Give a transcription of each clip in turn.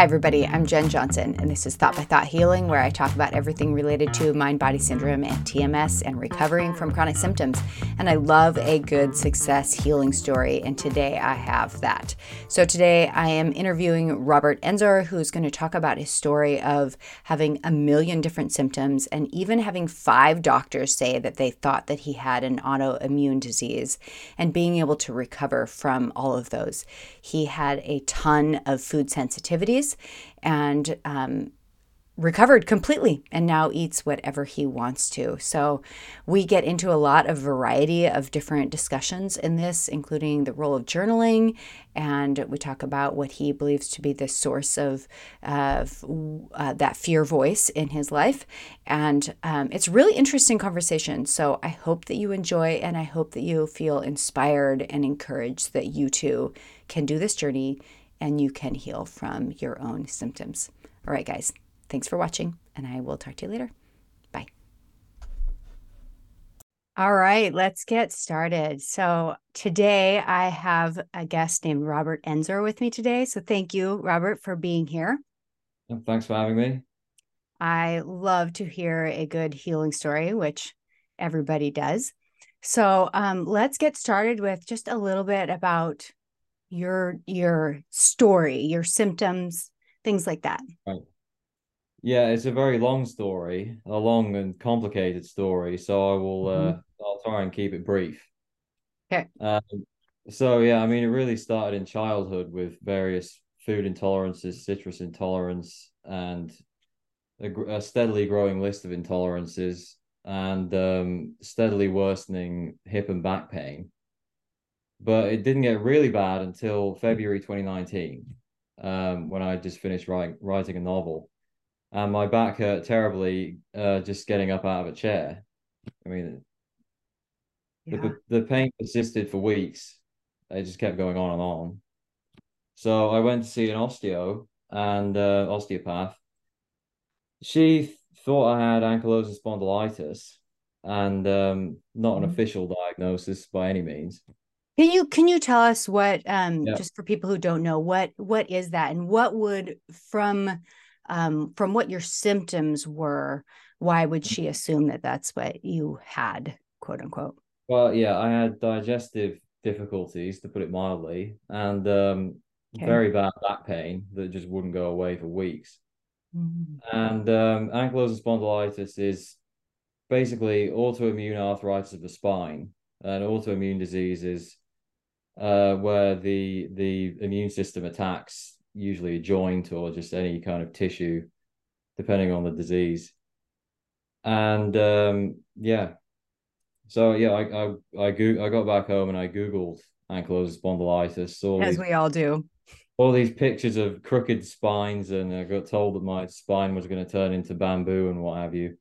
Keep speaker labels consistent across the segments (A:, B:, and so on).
A: Hi, everybody. I'm Jen Johnson, and this is Thought by Thought Healing, where I talk about everything related to mind body syndrome and TMS and recovering from chronic symptoms. And I love a good success healing story, and today I have that. So, today I am interviewing Robert Enzor, who's going to talk about his story of having a million different symptoms and even having five doctors say that they thought that he had an autoimmune disease and being able to recover from all of those. He had a ton of food sensitivities and um, recovered completely and now eats whatever he wants to. So we get into a lot of variety of different discussions in this, including the role of journaling, and we talk about what he believes to be the source of uh, uh, that fear voice in his life. And um, it's really interesting conversation. So I hope that you enjoy, and I hope that you feel inspired and encouraged that you too can do this journey and you can heal from your own symptoms. All right, guys, thanks for watching, and I will talk to you later. Bye. All right, let's get started. So, today I have a guest named Robert Enzor with me today. So, thank you, Robert, for being here.
B: Thanks for having me.
A: I love to hear a good healing story, which everybody does. So, um, let's get started with just a little bit about your your story, your symptoms, things like that.
B: Right. Yeah, it's a very long story, a long and complicated story. So I will uh, mm-hmm. I'll try and keep it brief.
A: Okay.
B: Um, so yeah, I mean, it really started in childhood with various food intolerances, citrus intolerance, and a, a steadily growing list of intolerances, and um, steadily worsening hip and back pain but it didn't get really bad until February 2019, um, when I just finished writing writing a novel, and my back hurt terribly uh, just getting up out of a chair. I mean, yeah. the the pain persisted for weeks. It just kept going on and on. So I went to see an osteo and uh, osteopath. She thought I had ankylosing spondylitis, and um, not an mm-hmm. official diagnosis by any means.
A: Can you can you tell us what um yeah. just for people who don't know what what is that and what would from um from what your symptoms were why would she assume that that's what you had quote unquote
B: well yeah i had digestive difficulties to put it mildly and um okay. very bad back pain that just wouldn't go away for weeks mm-hmm. and um ankylosing spondylitis is basically autoimmune arthritis of the spine and autoimmune disease is uh, where the the immune system attacks usually a joint or just any kind of tissue, depending on the disease. And um, yeah, so yeah, I I I, go- I got back home and I googled ankylosing spondylitis.
A: Saw As these, we all do.
B: All these pictures of crooked spines, and I got told that my spine was going to turn into bamboo and what have you.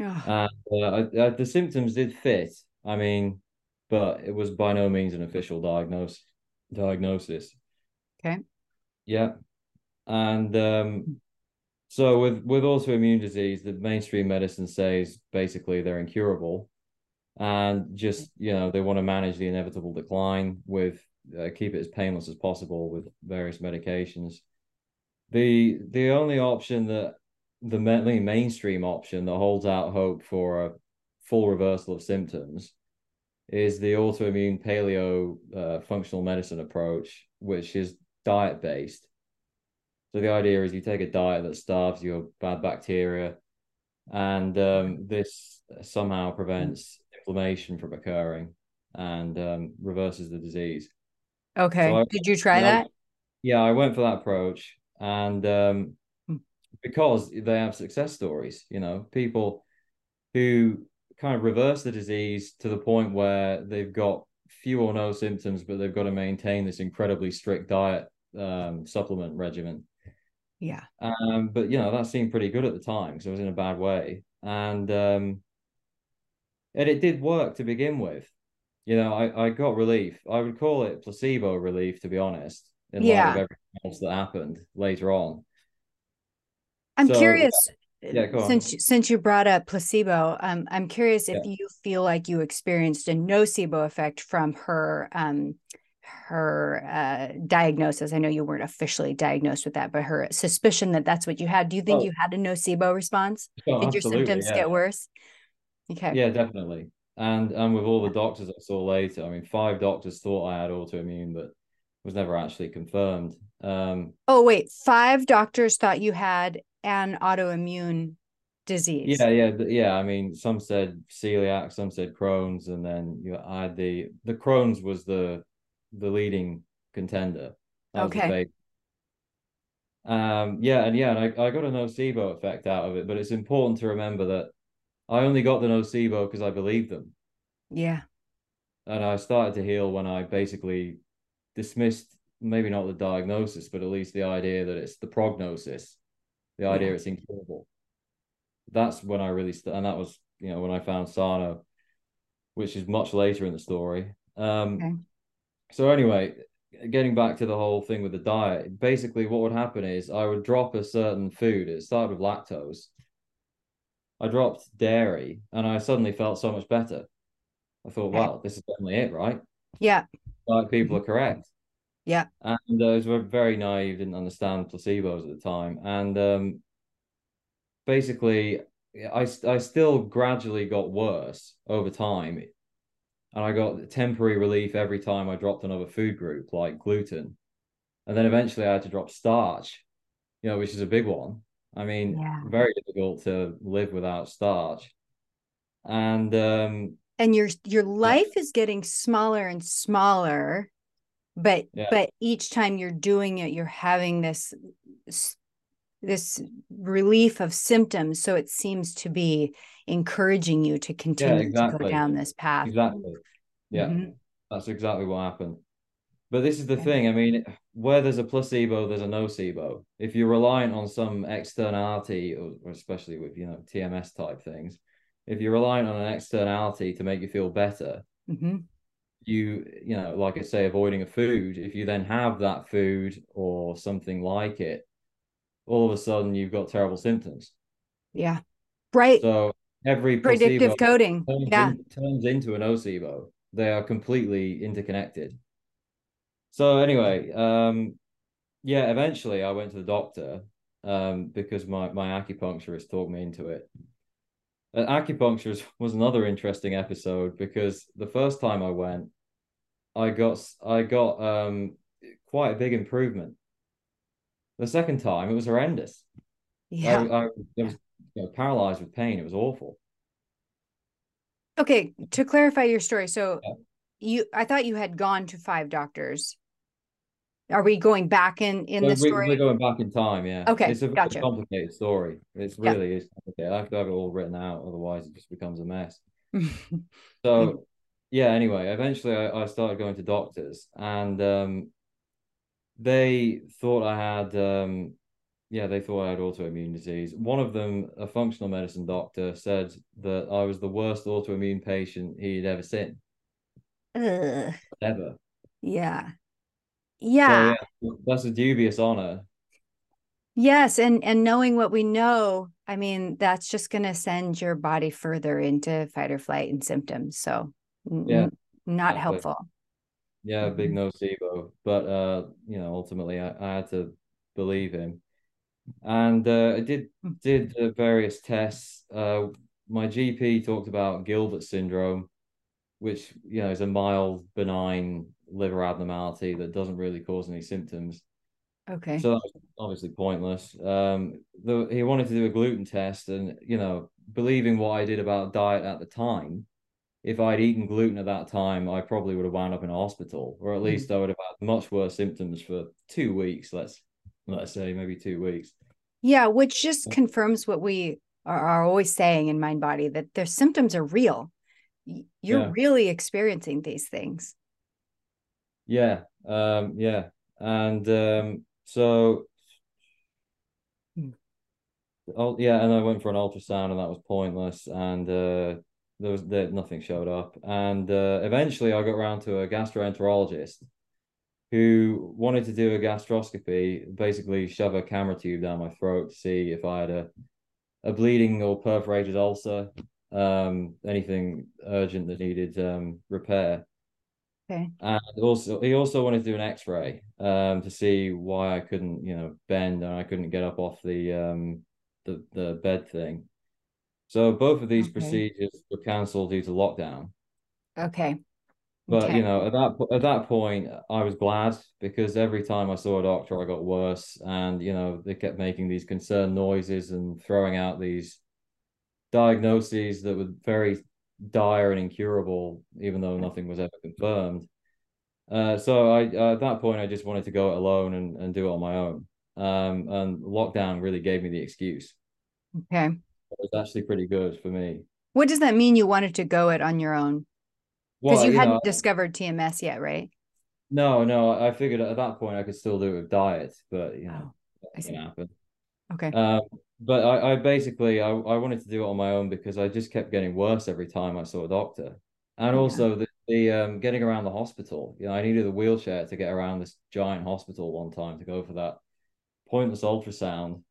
B: Oh. And uh, I, I, the symptoms did fit. I mean, but it was by no means an official diagnosis. Diagnosis.
A: Okay.
B: Yeah, and um, so with with autoimmune disease, the mainstream medicine says basically they're incurable, and just you know they want to manage the inevitable decline with uh, keep it as painless as possible with various medications. The the only option that the mainly mainstream option that holds out hope for a full reversal of symptoms is the autoimmune paleo uh, functional medicine approach, which is diet based. So the idea is you take a diet that starves your bad bacteria, and um, this somehow prevents inflammation from occurring and um, reverses the disease.
A: Okay. So I, Did you try that?
B: yeah, I went for that approach, and um, hmm. because they have success stories, you know, people who kind of reverse the disease to the point where they've got few or no symptoms, but they've got to maintain this incredibly strict diet um, supplement regimen.
A: Yeah.
B: Um, but you know that seemed pretty good at the time because I was in a bad way, and um, and it did work to begin with. You know, I I got relief. I would call it placebo relief, to be honest. In yeah. light of everything else that happened later on.
A: I'm so, curious yeah, since since you brought up placebo, um, I'm curious if yeah. you feel like you experienced a nocebo effect from her um, her uh, diagnosis. I know you weren't officially diagnosed with that, but her suspicion that that's what you had. Do you think
B: Oh.
A: you had a nocebo response?
B: Oh,
A: Did your symptoms
B: yeah.
A: get worse? Okay.
B: Yeah, definitely. And and with all the doctors I saw later, I mean, five doctors thought I had autoimmune, but was never actually confirmed. Um,
A: Oh wait, five doctors thought you had an autoimmune disease.
B: yeah, yeah, yeah. I mean, some said celiac, some said Crohn's, and then you I had the the Crohn's was the the leading contender. That
A: Okay.
B: Um, yeah, and yeah, and I, I got a nocebo effect out of it, but it's important to remember that I only got the nocebo because I believed them.
A: Yeah.
B: and I started to heal when I basically dismissed maybe not the diagnosis, but at least the idea that it's the prognosis, the idea
A: Yeah.
B: it's incurable. That's when I really st- and that was you know when I found Sarno, which is much later in the story. Um,
A: Okay.
B: so anyway, getting back to the whole thing with the diet, basically what would happen is I would drop a certain food. It started with lactose. I dropped dairy, and I suddenly felt so much better. I thought, well, this is definitely it, right?
A: Yeah.
B: like people are correct.
A: Yeah.
B: And those were very naive, didn't understand placebos at the time. And um, basically, I, I still gradually got worse over time. And I got temporary relief every time I dropped another food group like gluten. And then eventually I had to drop starch, you know, which is a big one. I mean,
A: Yeah.
B: very difficult to live without starch. And um,
A: And your your life is getting smaller and smaller, but
B: Yeah.
A: but each time you're doing it, you're having this this relief of symptoms. So it seems to be encouraging you to continue to go down this path.
B: exactly. Yeah.
A: Mhm.
B: That's exactly what happened. But this is the thing. I mean, where there's a placebo, there's a nocebo. If you're reliant on some externality, or or especially with you know TMS type things, if you're reliant on an externality to make you feel better,
A: Mhm.
B: You you know, like I say, avoiding a food. If you then have that food or something like it, all of a sudden you've got terrible symptoms.
A: Yeah. Right.
B: So every
A: Predictive coding.
B: turns,
A: Yeah.
B: in- turns into an nocebo. They are completely interconnected. So anyway, um, yeah, eventually I went to the doctor um, because my, my acupuncturist talked me into it. Uh, acupuncture was another interesting episode because the first time I went, I got I got um, quite a big improvement. The second time it was horrendous.
A: Yeah.
B: I, I, I was you know, paralyzed with pain. It was awful.
A: Okay, to clarify your story, so
B: Yeah.
A: you I thought you had gone to five doctors. Are we going back in in the story?
B: we're going back in time, yeah.
A: Okay,
B: It's a
A: gotcha.
B: complicated story. It's
A: Yeah.
B: really is complicated. I have to have it all written out, otherwise it just becomes a mess. So yeah, anyway, eventually I, I started going to doctors and um they thought I had um yeah, they thought I had autoimmune disease. One of them, a functional medicine doctor, said that I was the worst autoimmune patient he'd ever seen,
A: Ugh,
B: ever.
A: yeah.
B: So
A: Yeah.
B: yeah, that's a dubious honor.
A: Yes, and and knowing what we know, I mean, that's just going to send your body further into fight or flight and symptoms. So,
B: Yeah,
A: not
B: exactly.
A: helpful.
B: Yeah, big
A: Mhm.
B: nocebo. But uh, you know, ultimately I, I had to believe him. And uh, I did
A: Mm.
B: did uh, various tests. Uh, my GP talked about Gilbert syndrome, which you know is a mild, benign liver abnormality that doesn't really cause any symptoms.
A: Okay.
B: So obviously pointless. Um, the, he wanted to do a gluten test, and you know, believing what I did about diet at the time, if I'd eaten gluten at that time, I probably would have wound up in a hospital, or at
A: Mm.
B: least I would have had much worse symptoms for two weeks. Let's let's say maybe two weeks.
A: Yeah, which just confirms what we are, are always saying in mind body that their symptoms are real. You're
B: Yeah.
A: really experiencing these things.
B: Yeah, um, yeah, and um, so, oh yeah, and I went for an ultrasound, and that was pointless, and uh, there was there nothing showed up, and uh, eventually I got around to a gastroenterologist who wanted to do a gastroscopy, basically shove a camera tube down my throat to see if I had a a bleeding or perforated ulcer, um, anything urgent that needed um, repair.
A: Okay.
B: And also, he also wanted to do an X-ray um, to see why I couldn't, you know, bend and I couldn't get up off the um, the the bed thing. So both of these
A: Okay.
B: procedures were cancelled due to lockdown.
A: Okay.
B: But
A: Okay.
B: you know, at that at that point, I was glad because every time I saw a doctor, I got worse, and you know, they kept making these concerned noises and throwing out these diagnoses that were very dire and incurable, even though nothing was ever confirmed. Uh, so I uh, at that point, I just wanted to go it alone and, and do it on my own. Um, and lockdown really gave me the excuse.
A: Okay.
B: It was actually pretty good for me.
A: What does that mean you wanted to go it on your own? Because
B: Well,
A: you
B: you
A: hadn't
B: know,
A: discovered TMS yet, right?
B: no, no, I figured at that point I could still do it with diet, but you know,
A: Oh,
B: that didn't happen.
A: Okay.
B: Um, but I, I basically I, I wanted to do it on my own because I just kept getting worse every time I saw a doctor. And
A: Yeah.
B: also the, the um getting around the hospital. You know, I needed a wheelchair to get around this giant hospital one time to go for that pointless ultrasound.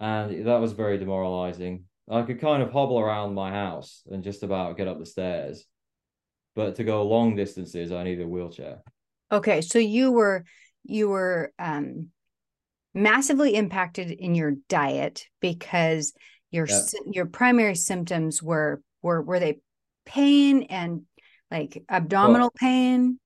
B: And that was very demoralizing. I could kind of hobble around my house and just about get up the stairs. But to go long distances, I needed a wheelchair.
A: Okay. So you were you were um massively impacted in your diet because your
B: Yeah.
A: your primary symptoms were were were they pain and like abdominal pain?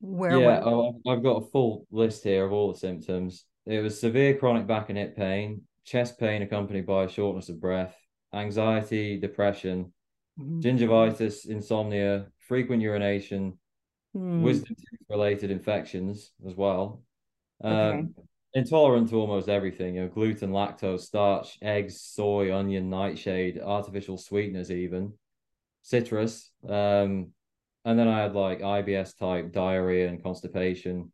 A: Where
B: Yeah, I've got a full list here of all the symptoms. It was severe chronic back and hip pain, chest pain accompanied by shortness of breath, anxiety, depression,
A: Mhm.
B: gingivitis, insomnia, frequent urination,
A: Hmm.
B: wisdom related infections as well.
A: Okay.
B: Intolerant to almost everything, you know, gluten, lactose, starch, eggs, soy, onion, nightshade, artificial sweeteners, even citrus. Um, and then I had like IBS type diarrhea and constipation,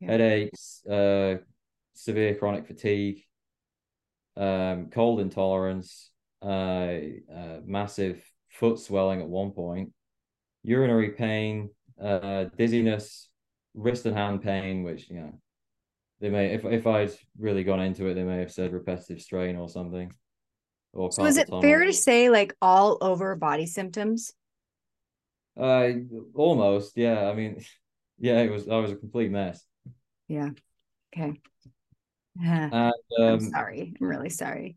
A: Yeah.
B: headaches, uh, severe chronic fatigue, um, cold intolerance, uh, uh, massive foot swelling at one point, urinary pain, uh, dizziness, wrist and hand pain, which you know they may if if I'd really gone into it, they may have said repetitive strain or something. Or
A: So is it fair to say like all over body symptoms?
B: Uh, almost, yeah. I mean, yeah, it was I was a complete mess.
A: Yeah. Okay.
B: And
A: I'm
B: um,
A: sorry. I'm really sorry.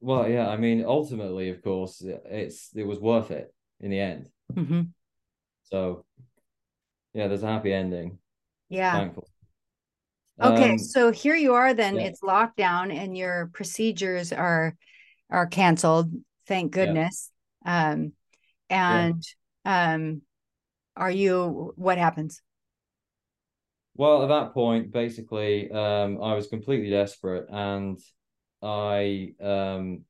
B: well, yeah, I mean, ultimately, of course, it's it was worth it in the end.
A: hmm
B: So, yeah, there's a happy ending,
A: Yeah.
B: thankfully.
A: Okay,
B: Um,
A: so here you are then
B: yeah.
A: it's lockdown and your procedures are are canceled, thank
B: Yeah.
A: goodness. Um and um are you what happens?
B: Well, at that point, basically, um, I was completely desperate, and I, um,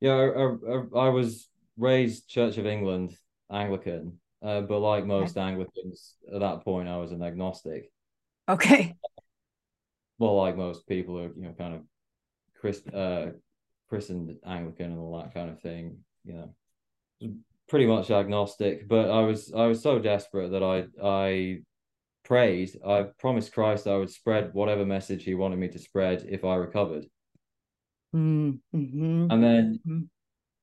B: yeah, I, I, I was raised Church of England Anglican, uh, but like most Anglicans, at that point, I was an agnostic.
A: Okay.
B: Well, like most people are, you know, kind of Christ, uh, christened Anglican and all that kind of thing, you know, pretty much agnostic. But I was, I was so desperate that I, I prayed. I promised Christ I would spread whatever message He wanted me to spread if I recovered.
A: Mm-hmm.
B: And then
A: Mhm.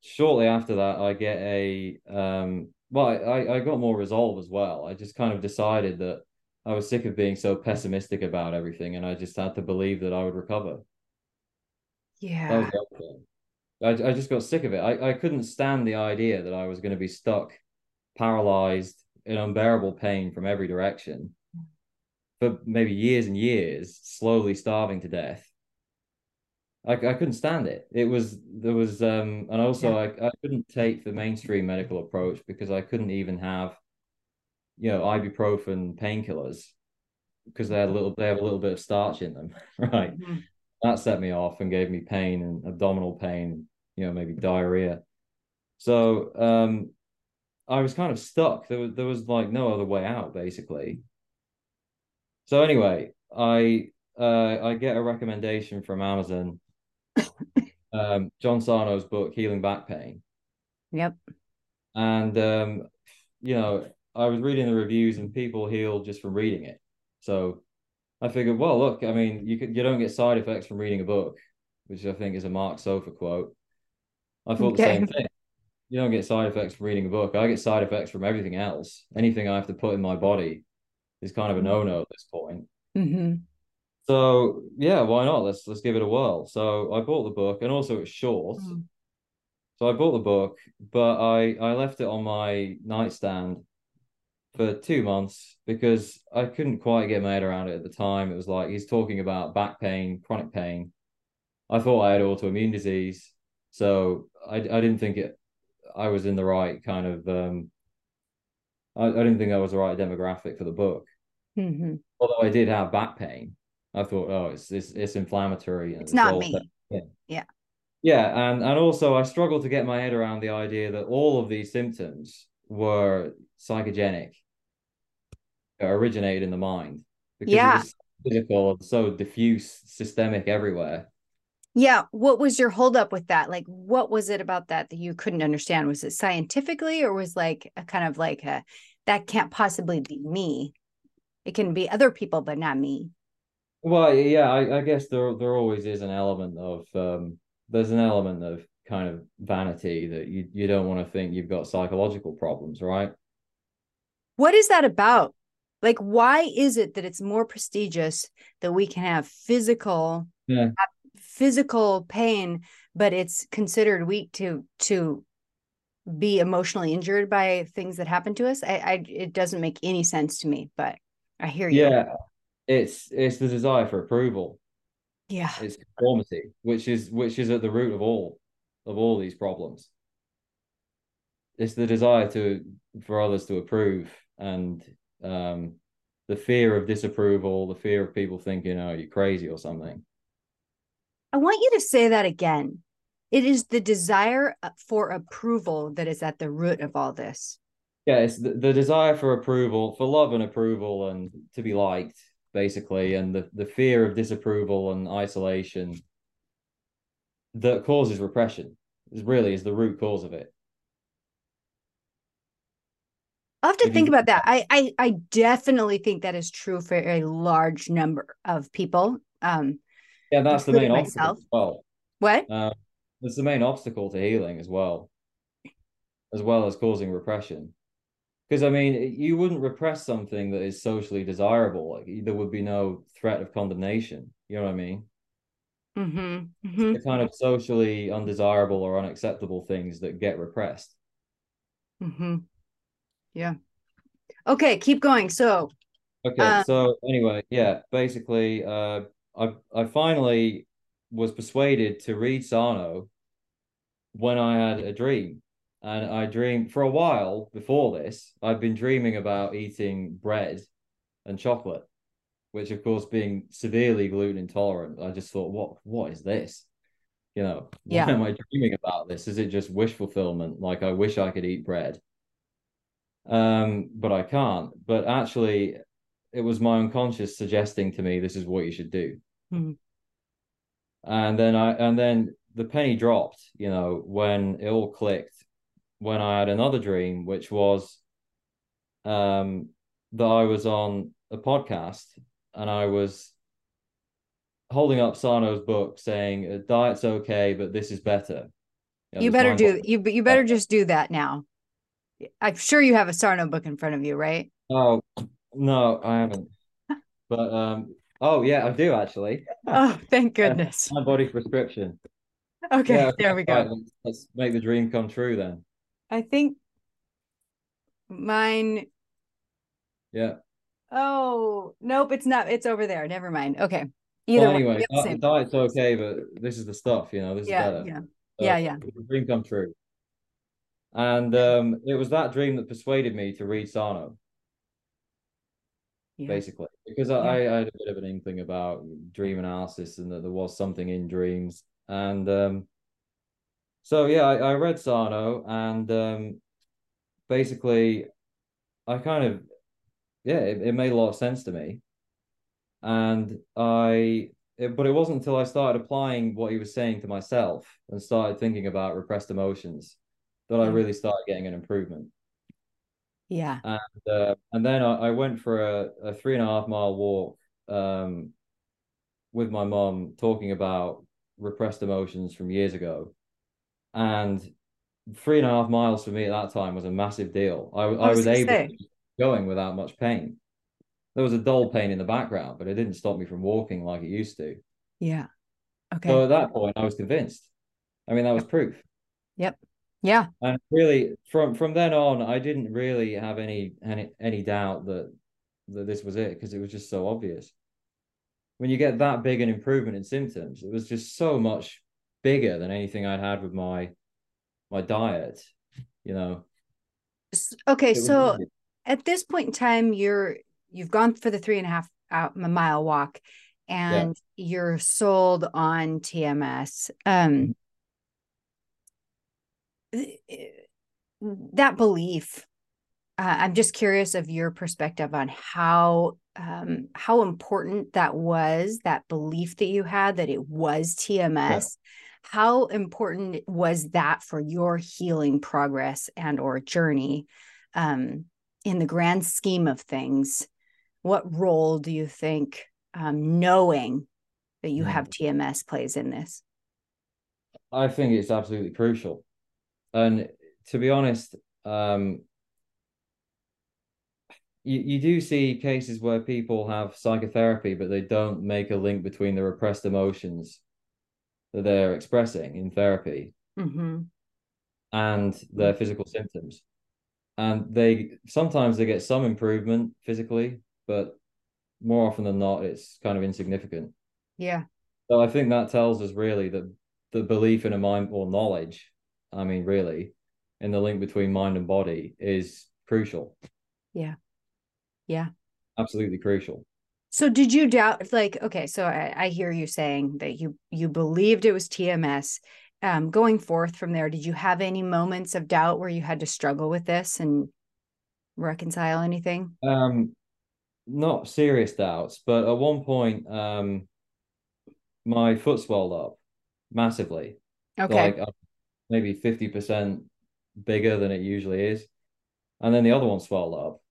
B: shortly after that, I get a um. Well, I I got more resolve as well. I just kind of decided that I was sick of being so pessimistic about everything, and I just had to believe that I would recover.
A: Yeah.
B: was the other thing. I I just got sick of it. I I couldn't stand the idea that I was going to be stuck, paralyzed, in unbearable pain from every direction for maybe years and years, slowly starving to death. I, I couldn't stand it. It was there was um and also I, I couldn't take the mainstream medical approach because I couldn't even have you know ibuprofen painkillers because they had a little they have a little bit of starch in them right
A: Mhm.
B: that set me off and gave me pain and abdominal pain you know maybe diarrhea so um I was kind of stuck there was there was like no other way out basically so anyway I uh I get a recommendation from Amazon um, John Sarno's book, Healing Back Pain.
A: Yep.
B: And, um, you know, I was reading the reviews and people healed just from reading it. So I figured, well, look, I mean, you could, you don't get side effects from reading a book, which I think is a Marc Sopher quote. I thought the same thing. you don't get side effects from reading a book. I get side effects from everything else. Anything I have to put in my body is kind of a no no at this point.
A: Mm-hmm.
B: So yeah, why not? Let's let's give it a whirl. So I bought the book, and also it's short.
A: Mm.
B: So I bought the book, but I I left it on my nightstand for two months because I couldn't quite get my head around it at the time. It was like he's talking about back pain, chronic pain. I thought I had autoimmune disease, so I I didn't think it. I was in the right kind of. um I, I didn't think I was the right demographic for the book.
A: Mm-hmm.
B: Although I did have back pain, I thought, oh, it's it's, it's inflammatory.
A: It's not me.
B: Yeah.
A: Yeah.
B: Yeah, and and also I struggled to get my head around the idea that all of these symptoms were psychogenic, or originated in the mind. Because
A: Yeah.
B: it was physical and so diffuse, systemic everywhere.
A: Yeah. What was your holdup with that? Like, what was it about that that you couldn't understand? Was it scientifically, or was like a kind of like a that can't possibly be me? It can be other people, but not me.
B: Well, yeah, I, I guess there there always is an element of um there's an element of kind of vanity that you you don't want to think you've got psychological problems, right?
A: What is that about? Like, why is it that it's more prestigious that we can have physical
B: Yeah.
A: physical pain, but it's considered weak to to be emotionally injured by things that happen to us? I, I it doesn't make any sense to me, but I hear you.
B: Yeah, it's it's the desire for approval.
A: Yeah.
B: It's conformity, which is which is at the root of all of all these problems. It's the desire to for others to approve and um the fear of disapproval, the fear of people thinking, oh, you're crazy or something.
A: I want you to say that again. It is the desire uh, for approval that is at the root of all this.
B: Yeah, it's the, the desire for approval, for love and approval and to be liked, basically, and the, the fear of disapproval and isolation that causes repression is really is the root cause of it.
A: I'll have to
B: If
A: think about that. I, I I definitely think that is true for a large number of people. Um,
B: Yeah, that's the main obstacle
A: myself.
B: as well.
A: what?
B: Um, it's the main obstacle to healing as well, as well as causing repression. Because I mean, you wouldn't repress something that is socially desirable. Like there would be no threat of condemnation. You know what I mean?
A: Mm-hmm. hmm
B: The kind of socially undesirable or unacceptable things that get repressed.
A: hmm Yeah. Okay, keep going. So,
B: Okay,
A: Um,
B: so anyway, yeah, basically, uh, I I finally was persuaded to read Sarno when I had a dream, and I dreamed for a while before this. I've been dreaming about eating bread and chocolate, which of course, being severely gluten intolerant, I just thought, what what is this? You know, why
A: Yeah.
B: am I dreaming about this? Is it just wish fulfillment? Like I wish I could eat bread, um, but I can't. But actually, it was my unconscious suggesting to me this is what you should do.
A: Mhm.
B: And then I and then the penny dropped, you know, when it all clicked, when I had another dream, which was um that I was on a podcast and I was holding up Sarno's book saying diet's okay, but this is better. know,
A: you better do you you better just do that now. I'm sure you have a Sarno book in front of you, right?
B: Oh no, I haven't. But um oh yeah, I do actually.
A: Oh, thank goodness.
B: Mindbody Prescription.
A: Okay,
B: Yeah,
A: there we go.
B: Right, let's, make the dream come true then.
A: I think mine.
B: Yeah.
A: Oh, nope, it's not. It's over there. Never mind. Okay. Either
B: Well, anyway,
A: the
B: diet's okay, but this is the stuff, you know, this is
A: Yeah,
B: better.
A: yeah.
B: So
A: Yeah, yeah.
B: dream come true. And um, it was that dream that persuaded me to read Sarno,
A: Yeah.
B: basically, because I, I had a bit of an inkling about dream analysis and that there was something in dreams. And um, so, yeah, I, I read Sarno and um, basically, I kind of, yeah, it, it made a lot of sense to me. And I, it, but it wasn't until I started applying what he was saying to myself and started thinking about repressed emotions that I really started getting an improvement.
A: Yeah.
B: And uh, and then I, I went for a, a three and a half mile walk um, with my mom, talking about repressed emotions from years ago. And three and a half miles for me at that time was a massive deal. I, I, I was, was able to going that time was a massive deal. I, I was able I, I was able say. to going without much pain. There was a dull pain in the background, but it didn't stop me from walking like it used to.
A: Yeah. Okay.
B: So at that point, I was convinced. I mean, that was proof.
A: Yep. Yeah.
B: And really, from from then on, I didn't really have any any any doubt that that this was it because it was just so obvious. When you get that big an improvement in symptoms, it was just so much bigger than anything I'd had with my my diet. You know.
A: Okay, so at this point in time, you're you've gone for the three and a half out mile walk, and yeah. you're sold on TMS. Um, mm-hmm. That belief. Uh, I'm just curious of your perspective on how um, how important that was that belief that you had that it was TMS. Yeah. How important was that for your healing progress and or journey um, in the grand scheme of things? What role do you think um, knowing that you have TMS plays in this?
B: I think it's absolutely crucial. And to be honest, um, you, you do see cases where people have psychotherapy, but they don't make a link between the repressed emotions that they're expressing in therapy mm-hmm. and their physical symptoms. And they sometimes they get some improvement physically, but more often than not, it's kind of insignificant.
A: Yeah.
B: So I think that tells us really that the belief in a mind or knowledge, I mean, really, and the link between mind and body is crucial.
A: Yeah. Yeah.
B: Absolutely crucial.
A: So did you doubt like okay, so I, I hear you saying that you you believed it was TMS. Um, going forth from there, did you have any moments of doubt where you had to struggle with this and reconcile anything?
B: Um, not serious doubts, but at one point, um, my foot swelled up massively.
A: Okay.
B: Like maybe 50% bigger than it usually is. And then the other one swelled up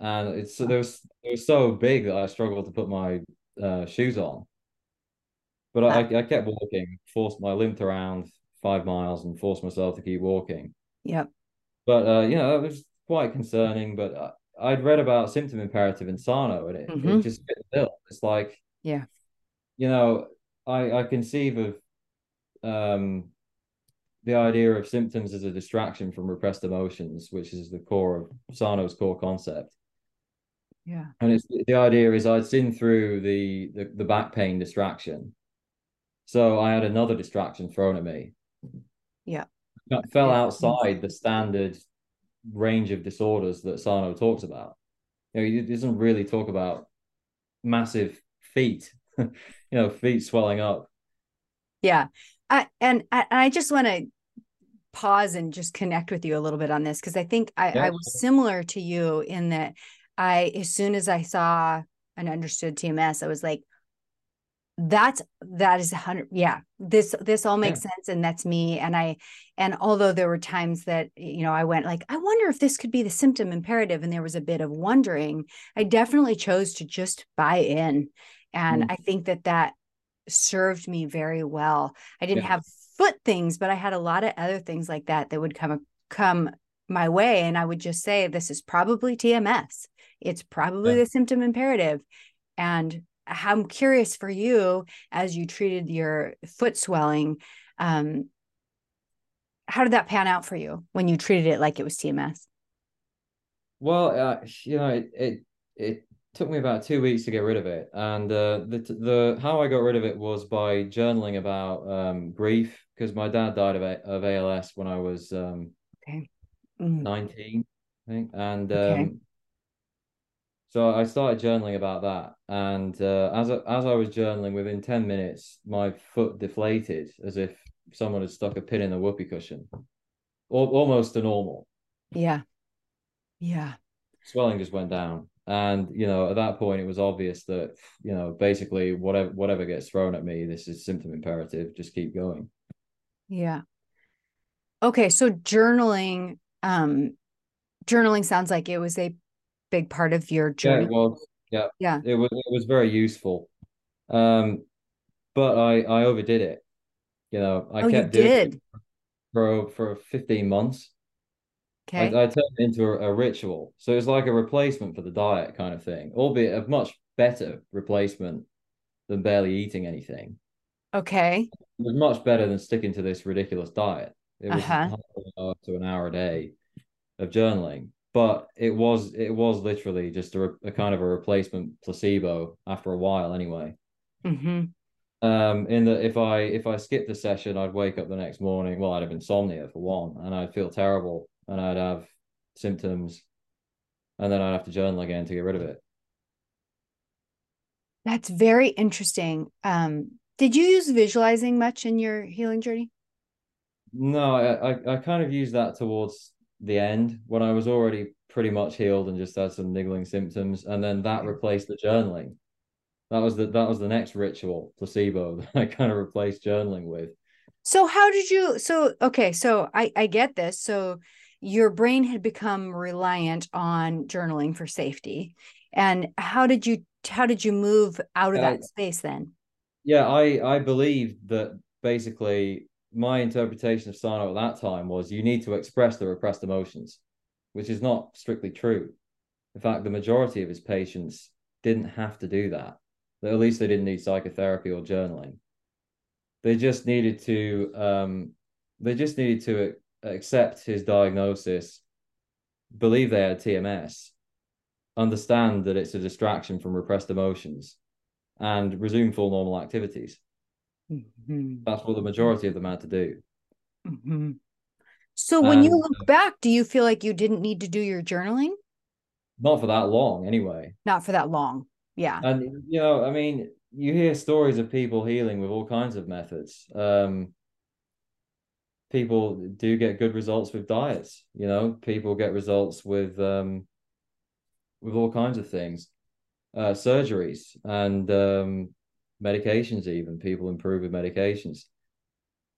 B: and it's it was it was so big that I struggled to put my uh, shoes on. But I, I kept walking, forced my limped around five miles and forced myself to keep walking.
A: Yep.
B: But uh, you know, it was quite concerning. But uh, I'd read about symptom imperative in Sarno, and it, mm-hmm. it just fit the bill. It's like,
A: yeah,
B: you know, I I conceive of um the idea of symptoms as a distraction from repressed emotions, which is the core of Sarno's core concept.
A: Yeah.
B: And it's the idea is I'd seen through the, the the back pain distraction. So I had another distraction thrown at me.
A: Yeah.
B: I fell yeah. outside the standard range of disorders that Sarno talks about. You know, he doesn't really talk about massive feet, you know, feet swelling up.
A: Yeah. I, and I, I just want to pause and just connect with you a little bit on this because I think I, yeah. I was similar to you in that I, as soon as I saw and understood TMS, I was like, that's that is a hundred yeah this this all makes yeah. sense and that's me and i and although there were times that you know i went like i wonder if this could be the symptom imperative and there was a bit of wondering i definitely chose to just buy in and mm. i think that that served me very well i didn't yeah. have foot things but i had a lot of other things like that that would come come my way and i would just say this is probably tms it's probably yeah. the symptom imperative. And I'm curious for you as you treated your foot swelling. Um, how did that pan out for you when you treated it like it was TMS?
B: Well, uh, you know, it, it, it took me about two weeks to get rid of it, and uh, the the how I got rid of it was by journaling about um, grief because my dad died of of ALS when I was um, okay. Mm. nineteen, I think, and okay. um, so I started journaling about that, and uh, as I, as I was journaling, within ten minutes, my foot deflated as if someone had stuck a pin in a whoopee cushion, almost to normal.
A: Yeah, yeah.
B: Swelling just went down, and you know at that point it was obvious that you know basically whatever whatever gets thrown at me, this is symptom imperative. Just keep going.
A: Yeah. Okay, so journaling, um, journaling sounds like it was a big part of your journey.
B: Yeah, it was. Yeah,
A: yeah.
B: It was. It was very useful. Um, but I I overdid it. You know, I
A: oh,
B: kept
A: did. It.
B: for for 15 months.
A: Okay.
B: I, I turned it into a, a ritual. So it's like a replacement for the diet kind of thing, albeit a much better replacement than barely eating anything.
A: Okay.
B: It was much better than sticking to this ridiculous diet. It was
A: Uh-huh.
B: an hour to an hour a day of journaling, but it was it was literally just a, a kind of a replacement placebo after a while anyway.
A: hmm
B: Um, in that if I if I skipped the session, I'd wake up the next morning. Well, I'd have insomnia for one, and I'd feel terrible, and I'd have symptoms, and then I'd have to journal again to get rid of it.
A: That's very interesting. Um, did you use visualizing much in your healing journey?
B: No, I, I I kind of used that towards the end when I was already pretty much healed and just had some niggling symptoms, and then that mm. replaced the journaling. That was the that was the next ritual placebo that I kind of replaced journaling with.
A: So how did you so okay, so I I get this. So your brain had become reliant on journaling for safety. And how did you how did you move out of that space then?
B: Yeah, I I believed that basically my interpretation of Sarno at that time was you need to express the repressed emotions, which is not strictly true. In fact, the majority of his patients didn't have to do that. At least they didn't need psychotherapy or journaling. They just needed to um they just needed to accept his diagnosis, believe they had TMS, understand that it's a distraction from repressed emotions, and resume full normal activities.
A: Mhm,
B: That's what the majority of them had to do.
A: mhm. So when you look back, do you feel like you didn't need to do your journaling?
B: not for that long anyway.
A: Not for that long. Yeah.
B: And you know, I mean, you hear stories of people healing with all kinds of methods. Um, people do get good results with diets, you know, people get results with um with all kinds of things. Uh surgeries and um medications even people improve with medications.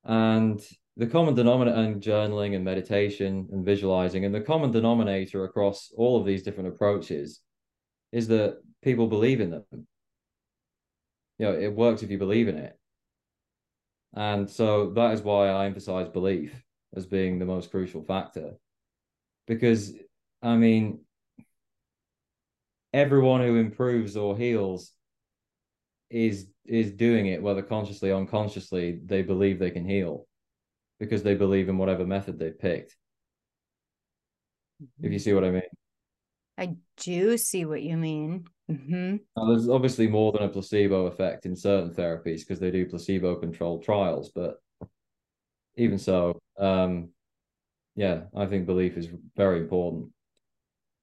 B: And the common denominator and journaling and meditation and visualizing and the common denominator across all of these different approaches is that people believe in them. You know, it works if you believe in it. And so that is why I emphasize belief as being the most crucial factor. Because, I mean, everyone who improves or heals is is doing it, whether consciously or unconsciously, they believe they can heal because they believe in whatever method they've picked. If you see what I mean.
A: I do see what you mean. hmm
B: Now, there's obviously more than a placebo effect in certain therapies because they do placebo controlled trials, but even so, um, yeah, I think belief is very important.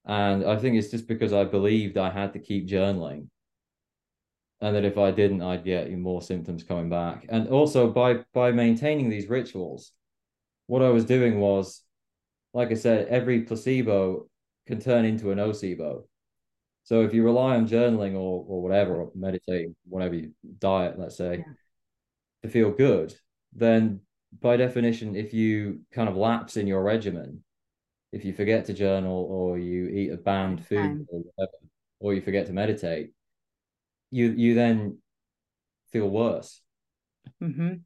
B: And I think it's just because I believed I had to keep journaling. And that if I didn't, I'd get more symptoms coming back. And also by by maintaining these rituals, what I was doing was, like I said, every placebo can turn into a nocebo. So if you rely on journaling or or whatever, or meditating, whatever you diet, let's say,
A: Yeah.
B: to feel good, then by definition, if you kind of lapse in your regimen, if you forget to journal or you eat a banned food or whatever, or you forget to meditate, you you then feel worse.
A: hmm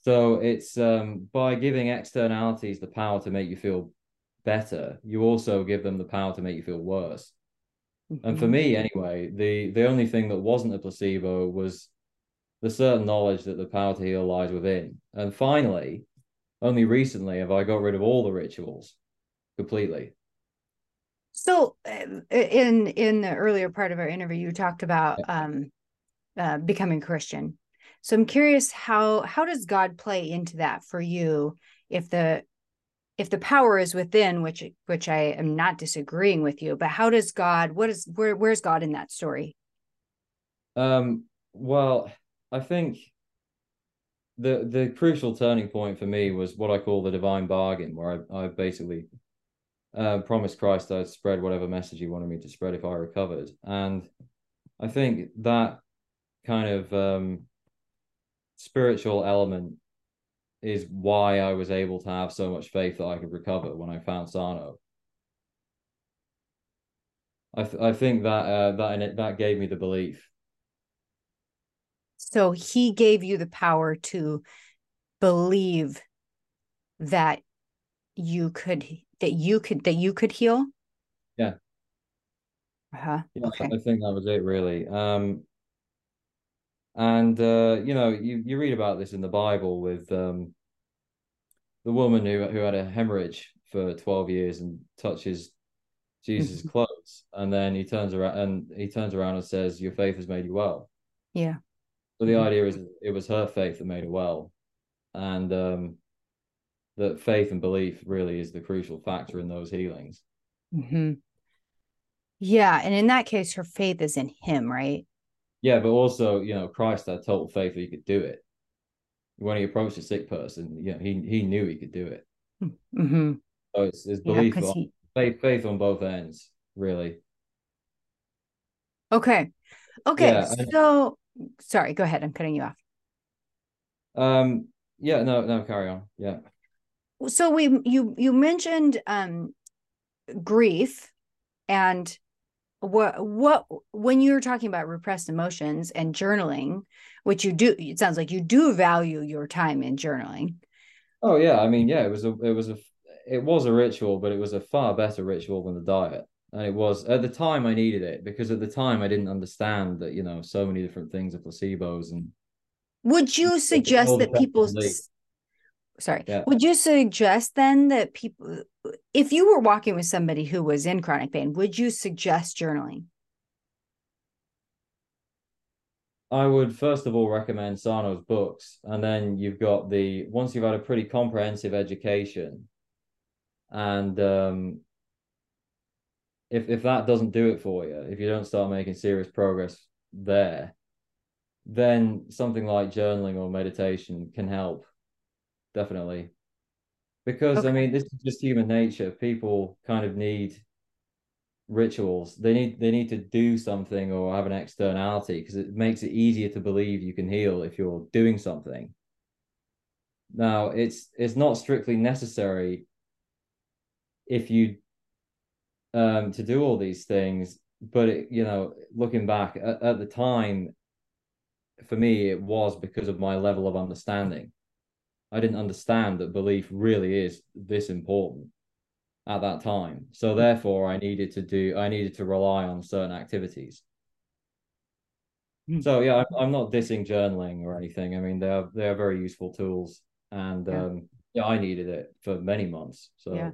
B: So it's um by giving externalities the power to make you feel better, you also give them the power to make you feel worse. And for
A: Mhm.
B: me, anyway, the the only thing that wasn't a placebo was the certain knowledge that the power to heal lies within. And finally, only recently have I got rid of all the rituals completely.
A: So uh, in in the earlier part of our interview, you talked about um, uh, becoming Christian. So I'm curious how how does God play into that for you? If the if the power is within, which which I am not disagreeing with you, but how does God? What is where where's God in that story?
B: Um, well, I think the the crucial turning point for me was what I call the divine bargain, where I, I basically uh, promised Christ I'd spread whatever message he wanted me to spread if I recovered. And I think that kind of um, spiritual element is why I was able to have so much faith that I could recover when I found Sarno. I th- I think that uh, that it, that gave me the belief.
A: So He gave you the power to believe that you could that you could that you could heal
B: yeah
A: uh-huh.
B: yeah
A: okay.
B: i think that was it really um and uh you know you you read about this in the bible with um the woman who who had a hemorrhage for 12 years and touches jesus mm-hmm. clothes and then he turns around and he turns around and says your faith has made you well
A: yeah
B: so the mm-hmm. idea is it was her faith that made her well and um that faith and belief really is the crucial factor in those healings.
A: Mm-hmm. Yeah, and in that case, her faith is in Him, right?
B: Yeah, but also, you know, Christ had total faith that he could do it. When he approached a sick person, you know, he he knew he could do it.
A: Mm-hmm.
B: So it's, it's belief, yeah, on, he... faith, faith on both ends, really.
A: Okay, okay. Yeah, so, sorry, go ahead. I'm cutting you off.
B: Um. Yeah. No. No. Carry on. Yeah
A: so we you you mentioned um grief and what what when you're talking about repressed emotions and journaling which you do it sounds like you do value your time in journaling.
B: Oh yeah. I mean yeah it was a it was a it was a ritual but it was a far better ritual than the diet. And it was at the time i needed it because at the time i didn't understand that you know so many different things are placebos and
A: would you suggest that people sorry yeah. would you suggest then that people if you were walking with somebody who was in chronic pain would you suggest journaling
B: i would first of all recommend sarno's books and then you've got the once you've had a pretty comprehensive education and um, if if that doesn't do it for you if you don't start making serious progress there then something like journaling or meditation can help definitely. Because okay. I mean, this is just human nature. People kind of need rituals. They need they need to do something or have an externality because it makes it easier to believe you can heal if you're doing something. Now, it's it's not strictly necessary if you um to do all these things, but it, you know, looking back at, at the time, for me, it was because of my level of understanding. I didn't understand that belief really is this important at that time. So therefore, I needed to do I needed to rely on certain activities. Mm. So yeah, I'm, I'm not dissing journaling or anything. I mean, they're they're very useful tools, and yeah. um, yeah, I needed it for many months. So yeah.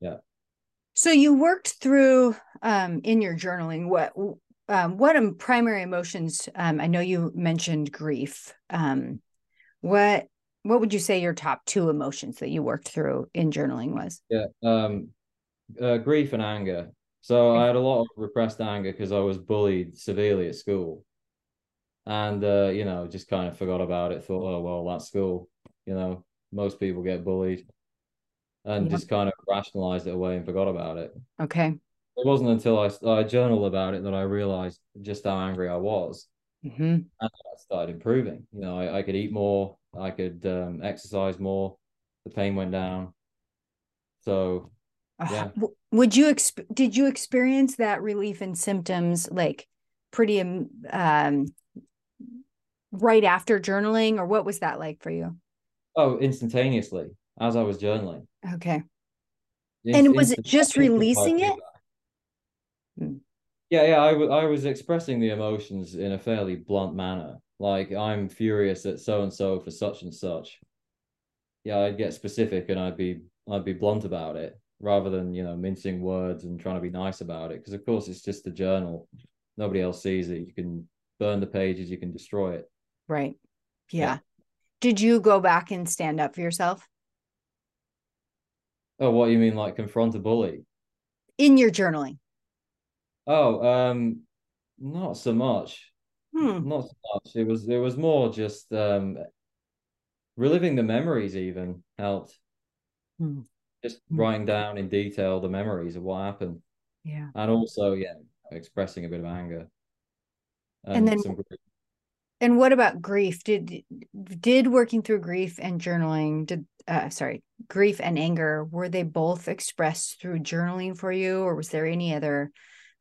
B: yeah.
A: So you worked through um, in your journaling what um, what primary emotions? Um, I know you mentioned grief. Um, what what would you say your top two emotions that you worked through in journaling was?
B: Yeah, um, uh, grief and anger. So I had a lot of repressed anger because I was bullied severely at school, and uh, you know, just kind of forgot about it. Thought, oh well, that's school. You know, most people get bullied, and just kind of rationalized it away and forgot about it.
A: Okay.
B: It wasn't until I I journaled about it that I realized just how angry I was,
A: mm-hmm. and
B: I started improving. You know, I, I could eat more. I could um, exercise more. The pain went down. So, yeah.
A: Would you exp- did you experience that relief in symptoms like pretty um, um right after journaling, or what was that like for you?
B: Oh, instantaneously as I was journaling.
A: Okay. and was it just releasing it?
B: Hmm. Yeah, yeah. I, w- I was expressing the emotions in a fairly blunt manner. Like I'm furious at so and so for such and such. Yeah, I'd get specific and I'd be I'd be blunt about it rather than you know mincing words and trying to be nice about it because of course it's just a journal. Nobody else sees it. You can burn the pages. You can destroy it.
A: Right. Yeah. yeah. Did you go back and stand up for yourself?
B: Oh, what do you mean, like confront a bully?
A: In your journaling.
B: Oh, um, not so much.
A: Hmm.
B: Not so much. It was it was more just um reliving the memories even helped.
A: Hmm.
B: Just hmm. writing down in detail the memories of what happened.
A: Yeah.
B: And also, yeah, expressing a bit of anger.
A: And, and then some... and what about grief? Did did working through grief and journaling did uh sorry, grief and anger, were they both expressed through journaling for you or was there any other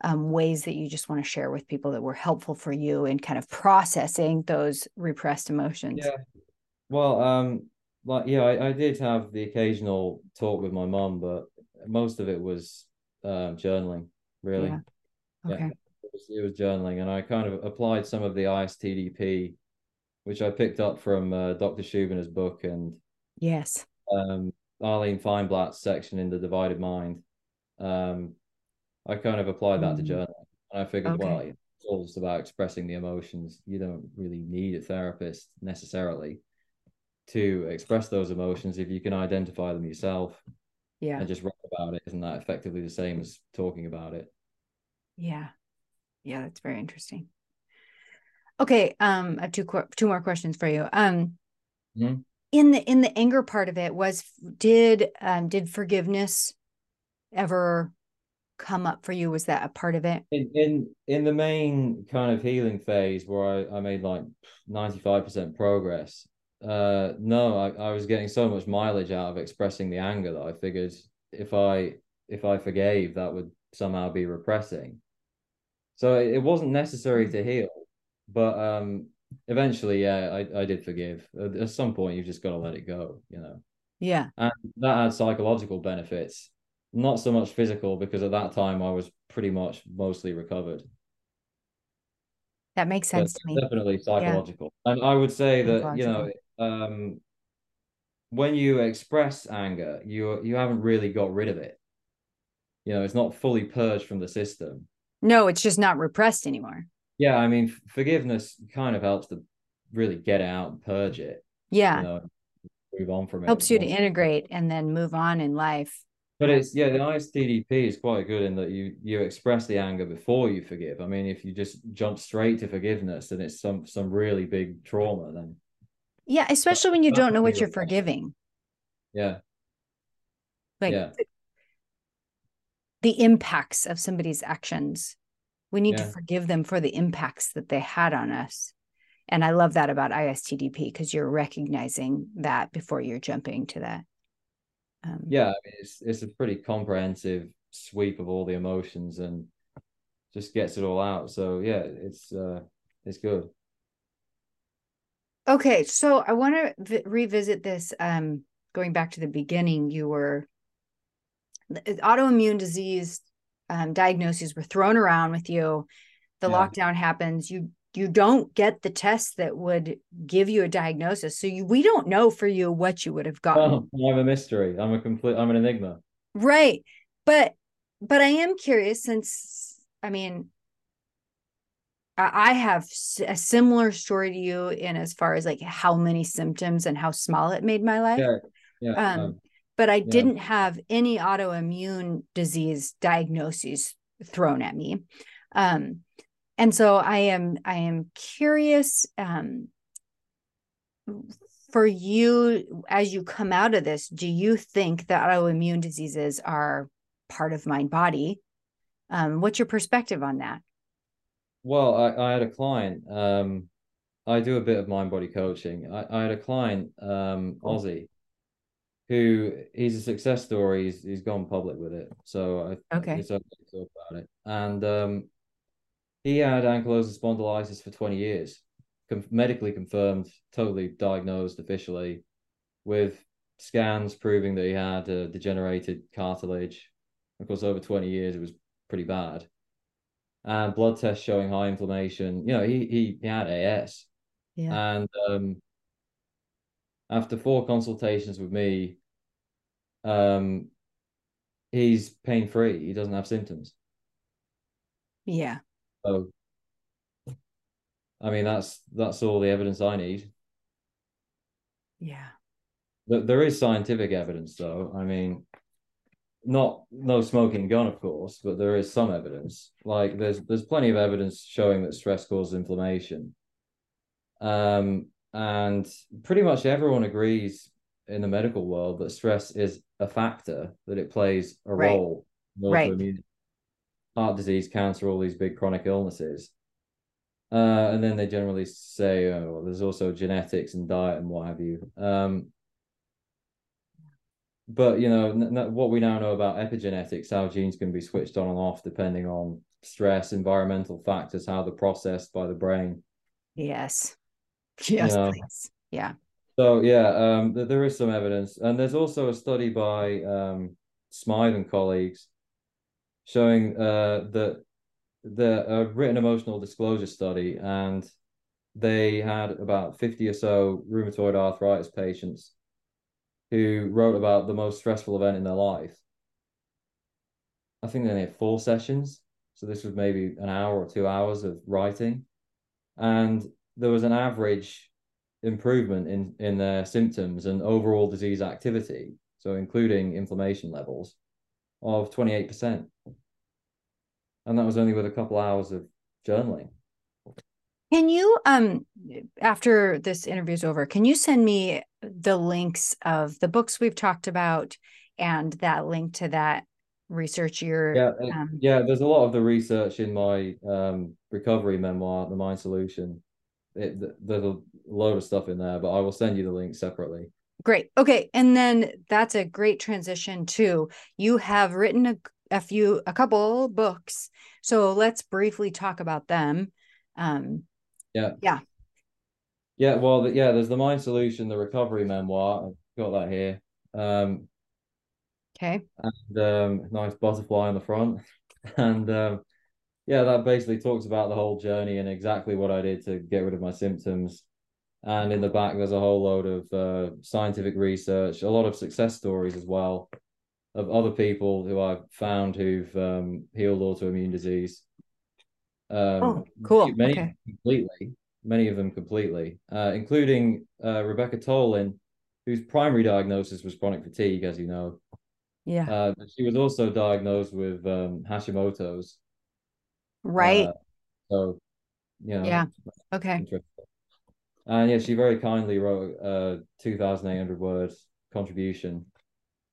A: um, ways that you just want to share with people that were helpful for you in kind of processing those repressed emotions?
B: Yeah. Well, um, like yeah, I, I did have the occasional talk with my mom, but most of it was um, journaling, really.
A: Yeah. Okay.
B: Yeah, it was, it was journaling, and I kind of applied some of the ISTDP, which I picked up from uh, Dr. Schubiner's book and
A: Yes.
B: um, Arlene Feinblatt's section in The Divided Mind. Um, I kind of applied that to
A: Mm.
B: journaling, and I figured,
A: Okay.
B: well, it's all just about expressing the emotions. You don't really need a therapist necessarily to express those emotions if you can identify them yourself
A: Yeah.
B: and just write about it. Isn't that effectively the same as talking about it?
A: Yeah. Yeah, that's very interesting. Okay, um, I have two two more questions for you. Um,
B: Mhm.
A: in the in the anger part of it was did um did forgiveness ever come up for you? Was that a part of it?
B: In in in the main kind of healing phase where I, I made like 95% progress, uh no, I, I was getting so much mileage out of expressing the anger that I figured if I if I forgave, that would somehow be repressing. So it, it wasn't necessary to heal, but um eventually, yeah, I, I did forgive. At, at some point you've just got to let it go, you know.
A: Yeah.
B: And that had psychological benefits, not so much physical, because at that time I was pretty much mostly recovered.
A: That makes
B: But
A: sense to me.
B: definitely psychological. And I would say that, you know, um, when you express anger, you you haven't really got rid of it. You know, it's not fully purged from the system.
A: No, it's just not repressed anymore.
B: Yeah, I mean, forgiveness kind of helps to really get out and purge it,
A: Yeah.
B: you know, move on from it.
A: Helps you to integrate and then move on in life.
B: But it's yeah, the ISTDP is quite good in that you you express the anger before you forgive. I mean, if you just jump straight to forgiveness, then it's some some really big trauma. Then
A: Yeah, especially when you don't know what you're forgiving.
B: yeah,
A: Like
B: Yeah.
A: the, the impacts of somebody's actions. We need to forgive them for the impacts that they had on us. And I love that about ISTDP because you're recognizing that before you're jumping to that. Um,
B: yeah. I mean, it's it's a pretty comprehensive sweep of all the emotions and just gets it all out. So yeah, it's uh it's good.
A: Okay, so I want to vi- revisit this. Um, going back to the beginning, you were autoimmune disease um, diagnoses were thrown around with you. The
B: Yeah.
A: lockdown happens. You you don't get the test that would give you a diagnosis. So you we don't know for you what you would have gotten.
B: Oh, I'm a mystery. I'm a complete. I'm an enigma.
A: Right. But but I am curious since I mean I have a similar story to you in as far as like how many symptoms and how small it made my life.
B: Yeah, yeah.
A: Um,
B: um,
A: but I didn't have any autoimmune disease diagnoses thrown at me. Um, and so I am I am curious um, for you as you come out of this, do you think that autoimmune diseases are part of mind body? Um, what's your perspective on that?
B: Well, I, I had a client. Um, I do a bit of mind body coaching. I, I had a client, um. Aussie, who he's a success story. He's he's gone public with it, so I,
A: Okay.
B: it's okay to talk about it. And um, he had ankylosing spondylitis for 20 years, com medically confirmed, totally diagnosed officially, with scans proving that he had a degenerated cartilage. Of course, over 20 years, it was pretty bad and blood tests showing high inflammation. You know, he he, he had AS,
A: Yeah.
B: and um, after four consultations with me, um, he's pain free. He doesn't have symptoms.
A: Yeah.
B: So, I mean, that's that's all the evidence I need.
A: Yeah.
B: There, there is scientific evidence, though. I mean, not no smoking gun, of course, but there is some evidence. Like there's there's plenty of evidence showing that stress causes inflammation. Um, and pretty much everyone agrees in the medical world that stress is a factor, that it plays a
A: Right.
B: role in
A: Right.
B: Heart disease, cancer, all these big chronic illnesses. Uh, and then they generally say, oh, well, there's also genetics and diet and what have you. Um, but you know n- n- what we now know about epigenetics, how genes can be switched on and off depending on stress, environmental factors, how they're processed by the brain.
A: Yes. Yes,
B: know.
A: please. Yeah.
B: So yeah, um, there is some evidence, and there's also a study by um, Smyth and colleagues showing uh, that the a written emotional disclosure study, and they had about 50 or so rheumatoid arthritis patients who wrote about the most stressful event in their life. I think they had four sessions. So this was maybe an hour or two hours of writing. And there was an average improvement in, in their symptoms and overall disease activity, so including inflammation levels, of 28%. And that was only with a couple hours of journaling.
A: Can you, um, after this interview is over, can you send me the links of the books we've talked about and that link to that research you're
B: yeah um... yeah there's a lot of the research in my um, recovery memoir the mind solution it, there's a load of stuff in there but i will send you the link separately
A: great okay and then that's a great transition too you have written a, a few a couple books so let's briefly talk about them um
B: yeah
A: yeah
B: yeah well yeah there's the mind solution the recovery memoir i've got that here um
A: Okay.
B: And um, nice butterfly on the front. And um, yeah, that basically talks about the whole journey and exactly what I did to get rid of my symptoms. And in the back, there's a whole load of uh, scientific research, a lot of success stories as well of other people who I've found who've um, healed autoimmune disease.
A: Um, oh, cool.
B: Many
A: okay.
B: completely, many of them completely, uh, including uh, Rebecca Tolin, whose primary diagnosis was chronic fatigue, as you know.
A: Yeah. Uh,
B: but she was also diagnosed with um, Hashimoto's.
A: Right. Uh,
B: so, you know.
A: Yeah. Okay.
B: And yeah, she very kindly wrote a 2,800 words contribution.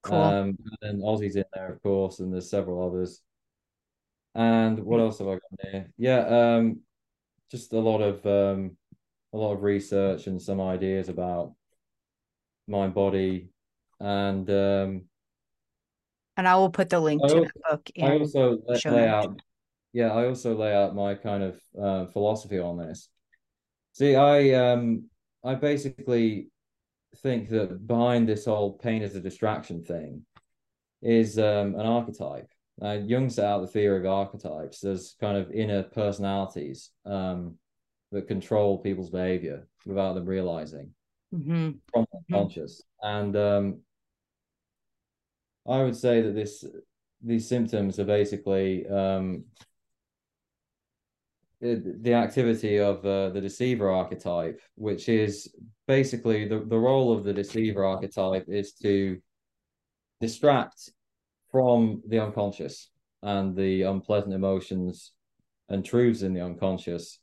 A: Cool.
B: Um, and Ozzy's in there, of course, and there's several others. And what else have I got there? Yeah, um, just a lot of um, a lot of research and some ideas about mind body and um,
A: and I will put the link I to
B: also,
A: the book.
B: I also lay out, yeah, I also lay out my kind of uh, philosophy on this. See, I um, I basically think that behind this whole pain as a distraction thing is um, an archetype. Uh, Jung set out the theory of archetypes. There's kind of inner personalities um, that control people's behavior without them realizing
A: mm-hmm.
B: from unconscious. Mm-hmm. And um, I would say that this these symptoms are basically um, the activity of uh, the deceiver archetype, which is basically the, the role of the deceiver archetype is to distract from the unconscious and the unpleasant emotions and truths in the unconscious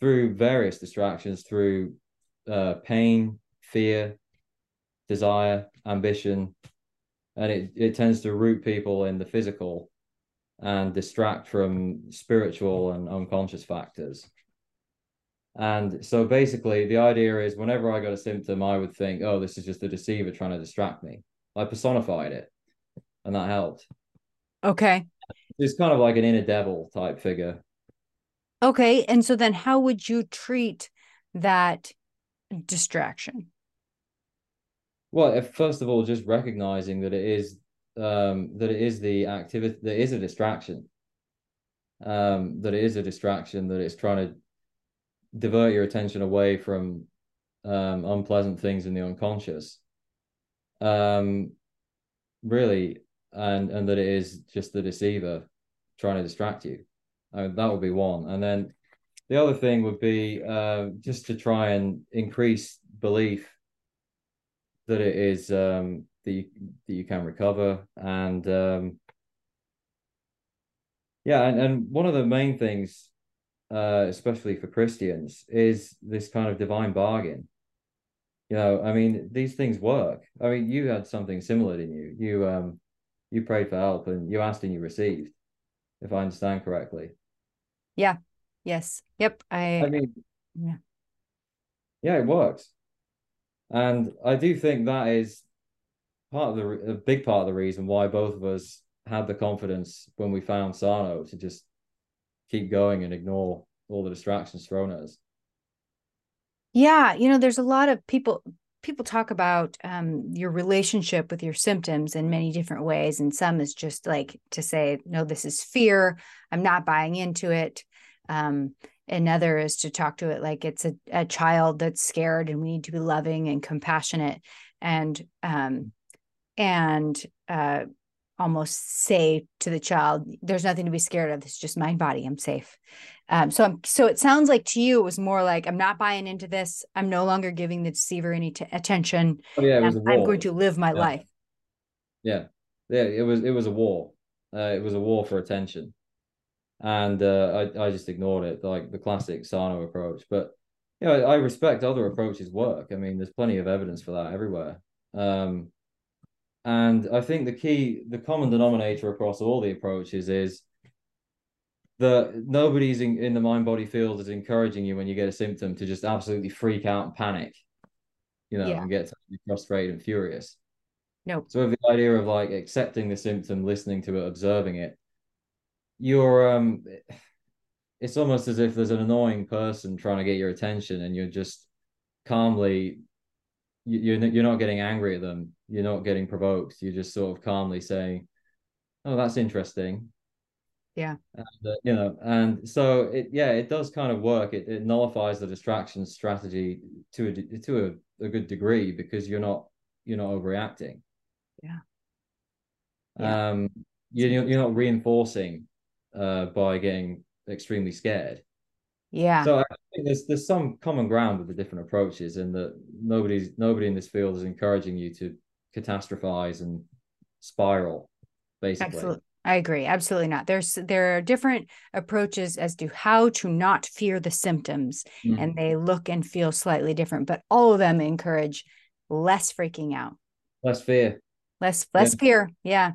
B: through various distractions, through uh, pain, fear, desire, ambition, and it, it tends to root people in the physical and distract from spiritual and unconscious factors. And so basically, the idea is whenever I got a symptom, I would think, oh, this is just the deceiver trying to distract me. I personified it, and that helped.
A: Okay.
B: It's kind of like an inner devil type figure.
A: Okay. And so then how would you treat that distraction?
B: Well, if, first of all, just recognizing that it is um, that it is the activity that is a distraction. Um, that it is a distraction. That it's trying to divert your attention away from um, unpleasant things in the unconscious. Um, really, and and that it is just the deceiver trying to distract you. I mean, that would be one, and then the other thing would be uh, just to try and increase belief that it is um, that you, that you can recover. And um, yeah and, and one of the main things uh, especially for christians is this kind of divine bargain. You know i mean these things work. I mean you had something similar in you? You um you prayed for help and you asked and you received if i understand correctly.
A: Yeah. Yes. Yep. I
B: i mean
A: yeah.
B: yeah it works. And I do think that is part of the a big part of the reason why both of us had the confidence when we found Sarno to just keep going and ignore all the distractions thrown at us.
A: Yeah, you know, there's a lot of people people talk about um, your relationship with your symptoms in many different ways, and some is just like to say, no, this is fear. I'm not buying into it. Um, another is to talk to it like it's a, a child that's scared, and we need to be loving and compassionate, and um, and uh, almost say to the child, "There's nothing to be scared of. It's just my body. I'm safe." Um, so I'm so it sounds like to you it was more like I'm not buying into this. I'm no longer giving the deceiver any t- attention.
B: Oh, yeah,
A: I'm, I'm, going to live my
B: yeah.
A: life.
B: Yeah, yeah. It was it was a war. Uh, it was a war for attention, and uh, I I just ignored it, like the classic Sarno approach. But you know, I respect other approaches work. I mean, there's plenty of evidence for that everywhere. Um, and I think the key, the common denominator across all the approaches is that nobody's in, in the mind body field is encouraging you when you get a symptom to just absolutely freak out and panic, you know,
A: Yeah.
B: and get frustrated and furious.
A: Nope.
B: So the idea of like accepting the symptom, listening to it, observing it, you're um it's almost as if there's an annoying person trying to get your attention and you're just calmly you're you're not getting angry at them, you're not getting provoked, you're just sort of calmly saying, "Oh, that's interesting."
A: Yeah.
B: And, uh, you know, and so it yeah, it does kind of work. It it nullifies the distraction strategy to a to a, a good degree because you're not you're not overreacting.
A: Yeah. Yeah.
B: Um, you you're you're not reinforcing uh by getting extremely scared.
A: Yeah.
B: So there's there's some common ground with the different approaches, and that nobody's nobody in this field is encouraging you to catastrophize and spiral, basically.
A: Absolutely. I agree. Absolutely not. There's there are different approaches as to how to not fear the symptoms
B: Mhm.
A: and they look and feel slightly different, but all of them encourage less freaking out.
B: Less fear.
A: less less fear yeah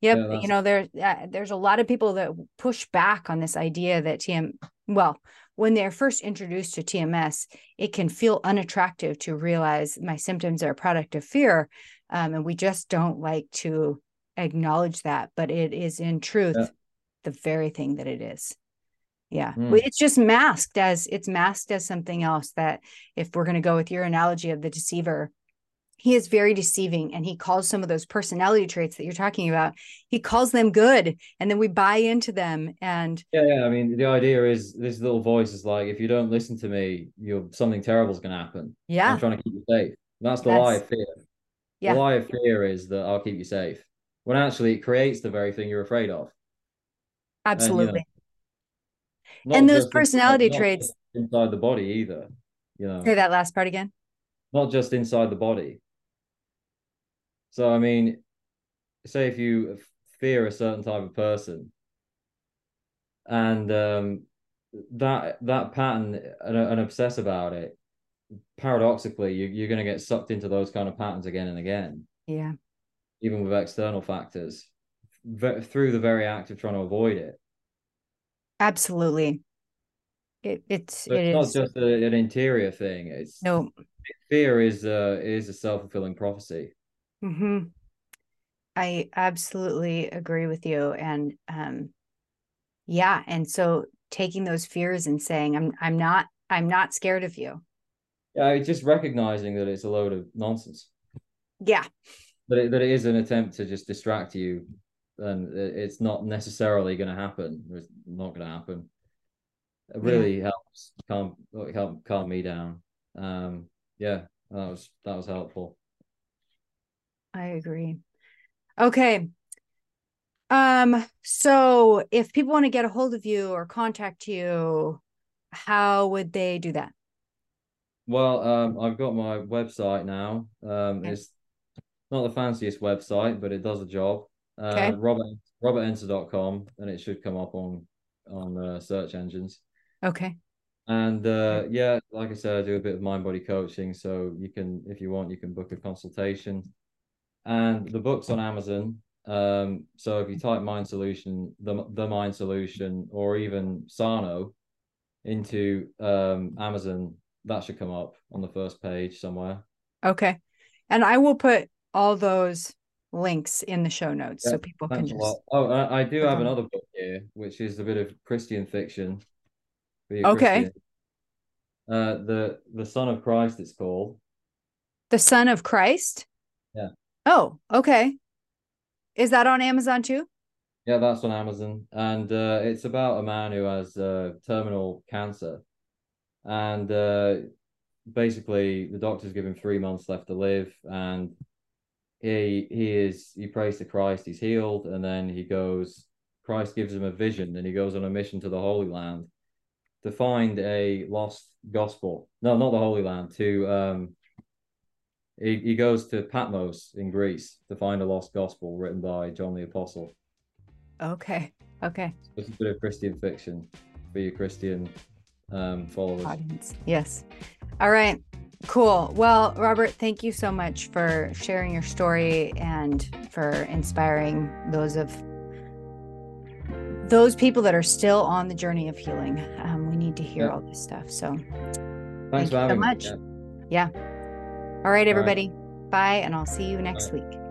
A: yep
B: Yeah,
A: you know there uh, there's a lot of people that push back on this idea that tm well when they're first introduced to tms it can feel unattractive to realize my symptoms are a product of fear um, and we just don't like to acknowledge that but it is in truth
B: Yeah.
A: the very thing that it is yeah
B: Mm.
A: It's just masked as it's masked as something else that if we're going to go with your analogy of the deceiver he is very deceiving and he calls some of those personality traits that you're talking about he calls them good and then we buy into them and
B: Yeah, yeah. I mean, the idea is this little voice is like, if you don't listen to me, you're something terrible is going to happen.
A: yeah
B: I'm trying to keep you safe. That's the lie of fear.
A: Yeah.
B: The lie of fear is that I'll keep you safe. When actually it creates the very thing you're afraid of.
A: absolutely
B: Not
A: And those
B: just inside-
A: personality traits-
B: inside the body either. You know,
A: say that last part again
B: not just inside the body. So I mean, say if you fear a certain type of person, and um, that that pattern and, and obsess about it, paradoxically, you, you're going to get sucked into those kind of patterns again and again,
A: yeah
B: even with external factors, ve- through the very act of trying to avoid it.
A: absolutely it, it's
B: So
A: it
B: it's
A: is
B: not just a, an interior thing. It's
A: no
B: fear is uh, is a self fulfilling prophecy.
A: Hmm i absolutely agree with you and um yeah and so taking those fears and saying i'm i'm not i'm not scared of you
B: Yeah, just recognizing that it's a load of nonsense.
A: yeah
B: That it, that it is an attempt to just distract you, and it's not necessarily going to happen. It's not going to happen. It really helps calm help calm me down. Um, yeah, that was that was helpful.
A: I agree. Okay. Um, so if people want to get a hold of you or contact you, how would they do that?
B: Well, um, I've got my website now. Um,
A: Okay.
B: it's not the fanciest website, but it does the job. Uh,
A: Okay.
B: Robert robertenter.com, and it should come up on on uh, search engines.
A: Okay.
B: And uh, yeah, like I said, I do a bit of mind body coaching, so you can, if you want, you can book a consultation. And the book's on Amazon. Um, so if you type Mind Solution, the the Mind Solution, or even Sarno into um, Amazon, that should come up on the first page somewhere.
A: Okay. And I will put all those links in the show notes so people can just.
B: Oh, I, I do have
A: on
B: another book here, which is a bit of Christian fiction.
A: Okay.
B: Christians. Uh, the the Son of Christ, it's called.
A: The Son of Christ?
B: Yeah.
A: Oh, okay. Is that on Amazon too?
B: Yeah, that's on Amazon, and uh, it's about a man who has uh, terminal cancer, and uh, basically the doctors give him three months left to live, and he he is he prays to Christ, he's healed, and then he goes. Christ gives him a vision, and he goes on a mission to the Holy Land to find a lost gospel. No, not the Holy Land. To um, he, he goes to Patmos in Greece to find a lost gospel written by John the Apostle.
A: Okay. Okay.
B: It's a bit of Christian fiction for your Christian um, followers.
A: Audience. Yes. All right. Cool. Well, Robert, thank you so much for sharing your story and for inspiring those of those people that are still on the journey of healing. Um, we need to hear
B: Yeah.
A: all this stuff. So
B: Thanks
A: thank you so
B: having me.
A: much.
B: Yeah.
A: Yeah. All right, everybody. Bye, and I'll see you next
B: Bye.
A: week.